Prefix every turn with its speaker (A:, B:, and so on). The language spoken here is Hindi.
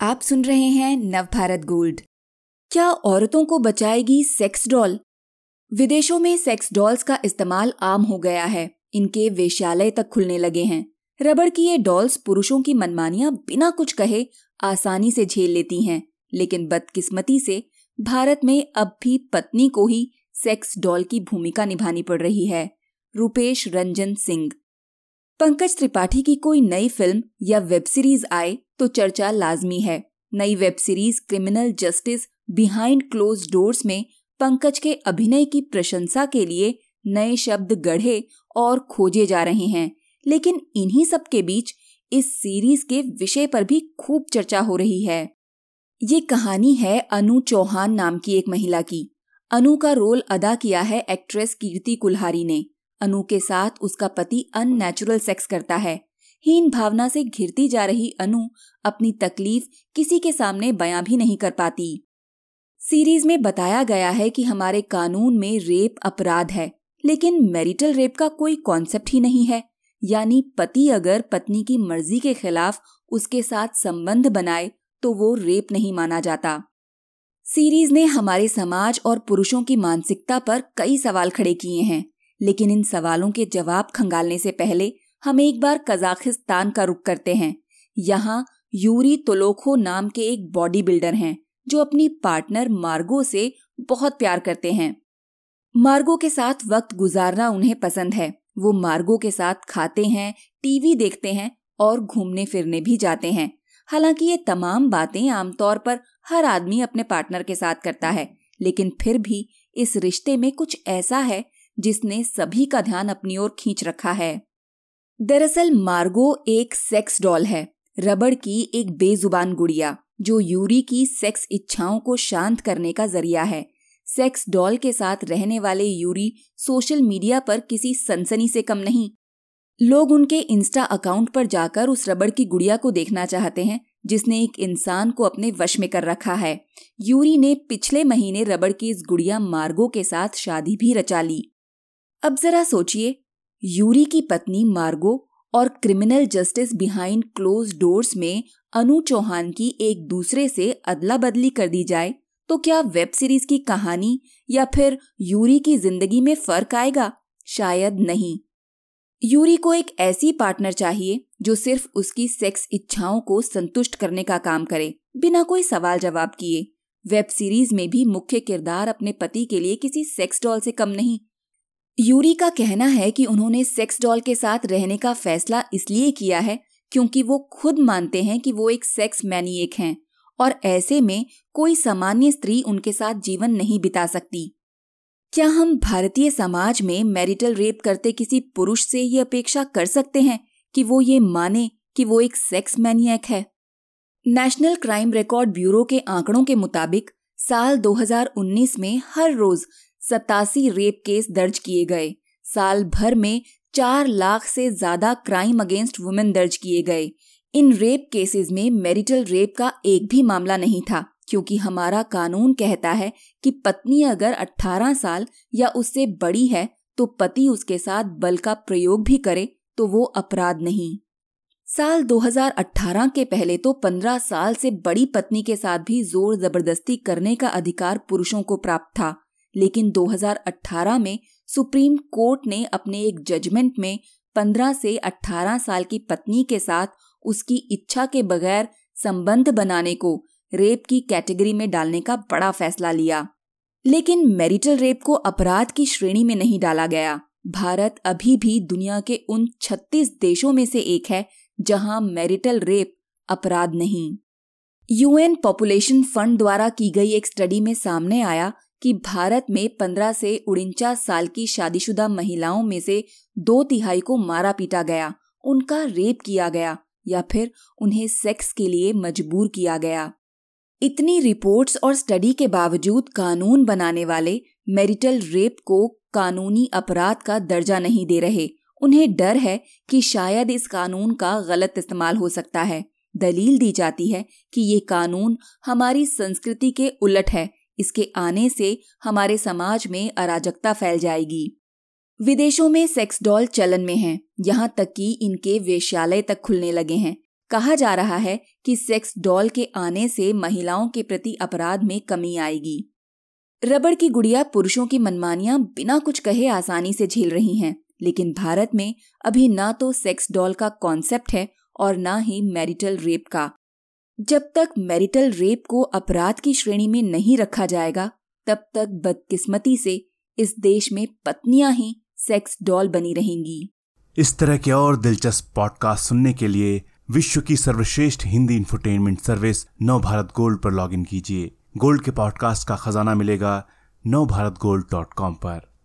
A: आप सुन रहे हैं नवभारत गोल्ड। क्या औरतों को बचाएगी सेक्स डॉल विदेशों में सेक्स डॉल्स का इस्तेमाल आम हो गया है। इनके वेश्यालय तक खुलने लगे हैं। रबड़ की ये डॉल्स पुरुषों की मनमानियाँ बिना कुछ कहे आसानी से झेल लेती हैं। लेकिन बदकिस्मती से भारत में अब भी पत्नी को ही सेक्स डॉल की भूमिका निभानी पड़ रही है। रूपेश रंजन सिंह। पंकज त्रिपाठी की कोई नई फ़िल्म या वेब सीरीज़ आए तो चर्चा लाजमी है। नई web series criminal justice behind closed doors में पंकज के अभिनय की प्रशंसा के लिए नए शब्द गढ़े और खोजे जा रहे हैं। लेकिन इन्हीं सब के बीच इस सीरीज़ के विषय पर भी खूब चर्चा हो रही है। ये कहानी है अनु चौहान नाम की एक महिला की। अनु का रोल अदा किया है एक्ट्रेस कीर्ति कुल्हारी ने। अनु के साथ उसका पति अननेचुरल सेक्स करता है। हीन भावना से घिरती जा रही अनु अपनी तकलीफ़ किसी के सामने बयां भी नहीं कर पाती। सीरीज़ में बताया गया है कि हमारे कानून में रेप अपराध है, लेकिन मैरिटल रेप का कोई कॉन्सेप्ट ही नहीं है। यानी पति अगर पत्नी की मर्ज़ी के खिलाफ उसके साथ संबंध बनाए तो वो रेप नहीं माना जाता। सीरीज़ ने हमारे समाज और पुरुषों की मानसिकता पर कई सवाल खड़े किए हैं, लेकिन इन सवालों के जवाब खंगालने से पहले हम एक बार कजाकिस्तान का रुख करते हैं। यहाँ यूरी तोलोखो नाम के एक बॉडी बिल्डर हैं, जो अपनी पार्टनर मार्गो से बहुत प्यार करते हैं। मार्गो के साथ वक्त गुजारना उन्हें पसंद है। वो मार्गो के साथ खाते हैं, टीवी देखते हैं और घूमने फिरने भी जाते हैं। हालाँकि ये तमाम बातें आमतौर पर हर आदमी अपने पार्टनर के साथ करता है, लेकिन फिर भी इस रिश्ते में कुछ ऐसा है जिसने सभी का ध्यान अपनी ओर खींच रखा है। दरअसल मार्गो एक सेक्स डॉल है, रबड़ की एक बेजुबान गुड़िया, जो यूरी की सेक्स इच्छाओं को शांत करने का ज़रिया है। सेक्स डॉल के साथ रहने वाले यूरी सोशल मीडिया पर किसी सनसनी से कम नहीं। लोग उनके इंस्टा अकाउंट पर जाकर उस रबड़ की गुड़िया को देखना चाहते हैं, जिसने एक इंसान को अपने वश में कर रखा है। यूरी ने पिछले महीने रबड़ की इस गुड़िया मार्गो के साथ शादी भी रचा ली। अब जरा सोचिए यूरी की पत्नी मार्गो और criminal justice behind closed doors में अनु चौहान की एक दूसरे से अदला बदली कर दी जाए तो क्या वेब सीरीज़ की कहानी या फिर यूरी की ज़िंदगी में फ़र्क आएगा? शायद नहीं। यूरी को एक ऐसी पार्टनर चाहिए जो सिर्फ़ उसकी सेक्स इच्छाओं को संतुष्ट करने का काम करे, बिना कोई सवाल जवाब किए। वेब सीरीज़ में भी मुख्य किरदार अपने पति के लिए किसी सेक्स डॉल से कम नहीं यूरी का कहना है कि उन्होंने सेक्स डॉल के साथ रहने का फैसला इसलिए किया है क्योंकि वो खुद मानते हैं कि वो एक सेक्स मैनिएक हैं और ऐसे में कोई सामान्य स्त्री उनके साथ जीवन नहीं बिता सकती। क्या हम भारतीय समाज में मैरिटल रेप करते किसी पुरुष से ये अपेक्षा कर सकते हैं कि वो ये माने कि वो एक सेक्स मैनियक है? नेशनल क्राइम रिकॉर्ड ब्यूरो के आंकड़ों के मुताबिक साल 2019 में हर रोज सतासी रेप केस दर्ज किए गए। साल भर में चार लाख से ज़्यादा क्राइम अगेंस्ट वुमेन दर्ज किए गए। इन रेप केसेस में मैरिटल रेप का एक भी मामला नहीं था, क्योंकि हमारा कानून कहता है कि पत्नी अगर 18 साल या उससे बड़ी है तो पति उसके साथ बल का प्रयोग भी करे तो वो अपराध नहीं। साल 2018 के पहले तो 15 साल से बड़ी पत्नी के साथ भी ज़ोर ज़बरदस्ती करने का अधिकार पुरुषों को प्राप्त था। लेकिन 2018 में सुप्रीम कोर्ट ने अपने एक जजमेंट में 15 से 18 साल की पत्नी के साथ उसकी इच्छा के बगैर संबंध बनाने को रेप की कैटेगरी में डालने का बड़ा फैसला लिया। लेकिन मैरिटल रेप को अपराध की श्रेणी में नहीं डाला गया। भारत अभी भी दुनिया के उन 36 देशों में से एक है जहाँ मैरिटल रेप अपराध नहीं। यूएन पॉपुलेशन फंड द्वारा की गई एक स्टडी में सामने आया कि भारत में 15 से उनचास साल की शादीशुदा महिलाओं में से दो तिहाई को मारा पीटा गया, उनका रेप किया गया या फिर उन्हें सेक्स के लिए मजबूर किया गया। इतनी रिपोर्ट्स और स्टडी के बावजूद कानून बनाने वाले मैरिटल रेप को कानूनी अपराध का दर्जा नहीं दे रहे। उन्हें डर है कि शायद इस कानून का गलत इस्तेमाल हो सकता है। दलील दी जाती है कि ये कानून हमारी संस्कृति के उलट है इसके आने से हमारे समाज में अराजकता फैल जाएगी। विदेशों में सेक्स डॉल चलन में हैं, यहाँ तक कि इनके वेश्यालय तक खुलने लगे हैं। कहा जा रहा है कि सेक्स डॉल के आने से महिलाओं के प्रति अपराध में कमी आएगी। रबड़ की गुड़िया पुरुषों की मनमानियाँ बिना कुछ कहे आसानी से झेल रही हैं लेकिन भारत में अभी ना तो सेक्स डॉल का कॉन्सेप्ट है और ना ही मैरिटल रेप का। जब तक मैरिटल रेप को अपराध की श्रेणी में नहीं रखा जाएगा, तब तक बदकिस्मती से इस देश में पत्नियाँ ही सेक्स डॉल बनी रहेंगी।
B: इस तरह के और दिलचस्प पॉडकास्ट सुनने के लिए विश्व की सर्वश्रेष्ठ Hindi infotainment service Nav Bharat gold पर लॉगिन कीजिए। गोल्ड के पॉडकास्ट का खजाना मिलेगा नव भारत गोल्ड डॉट कॉम पर।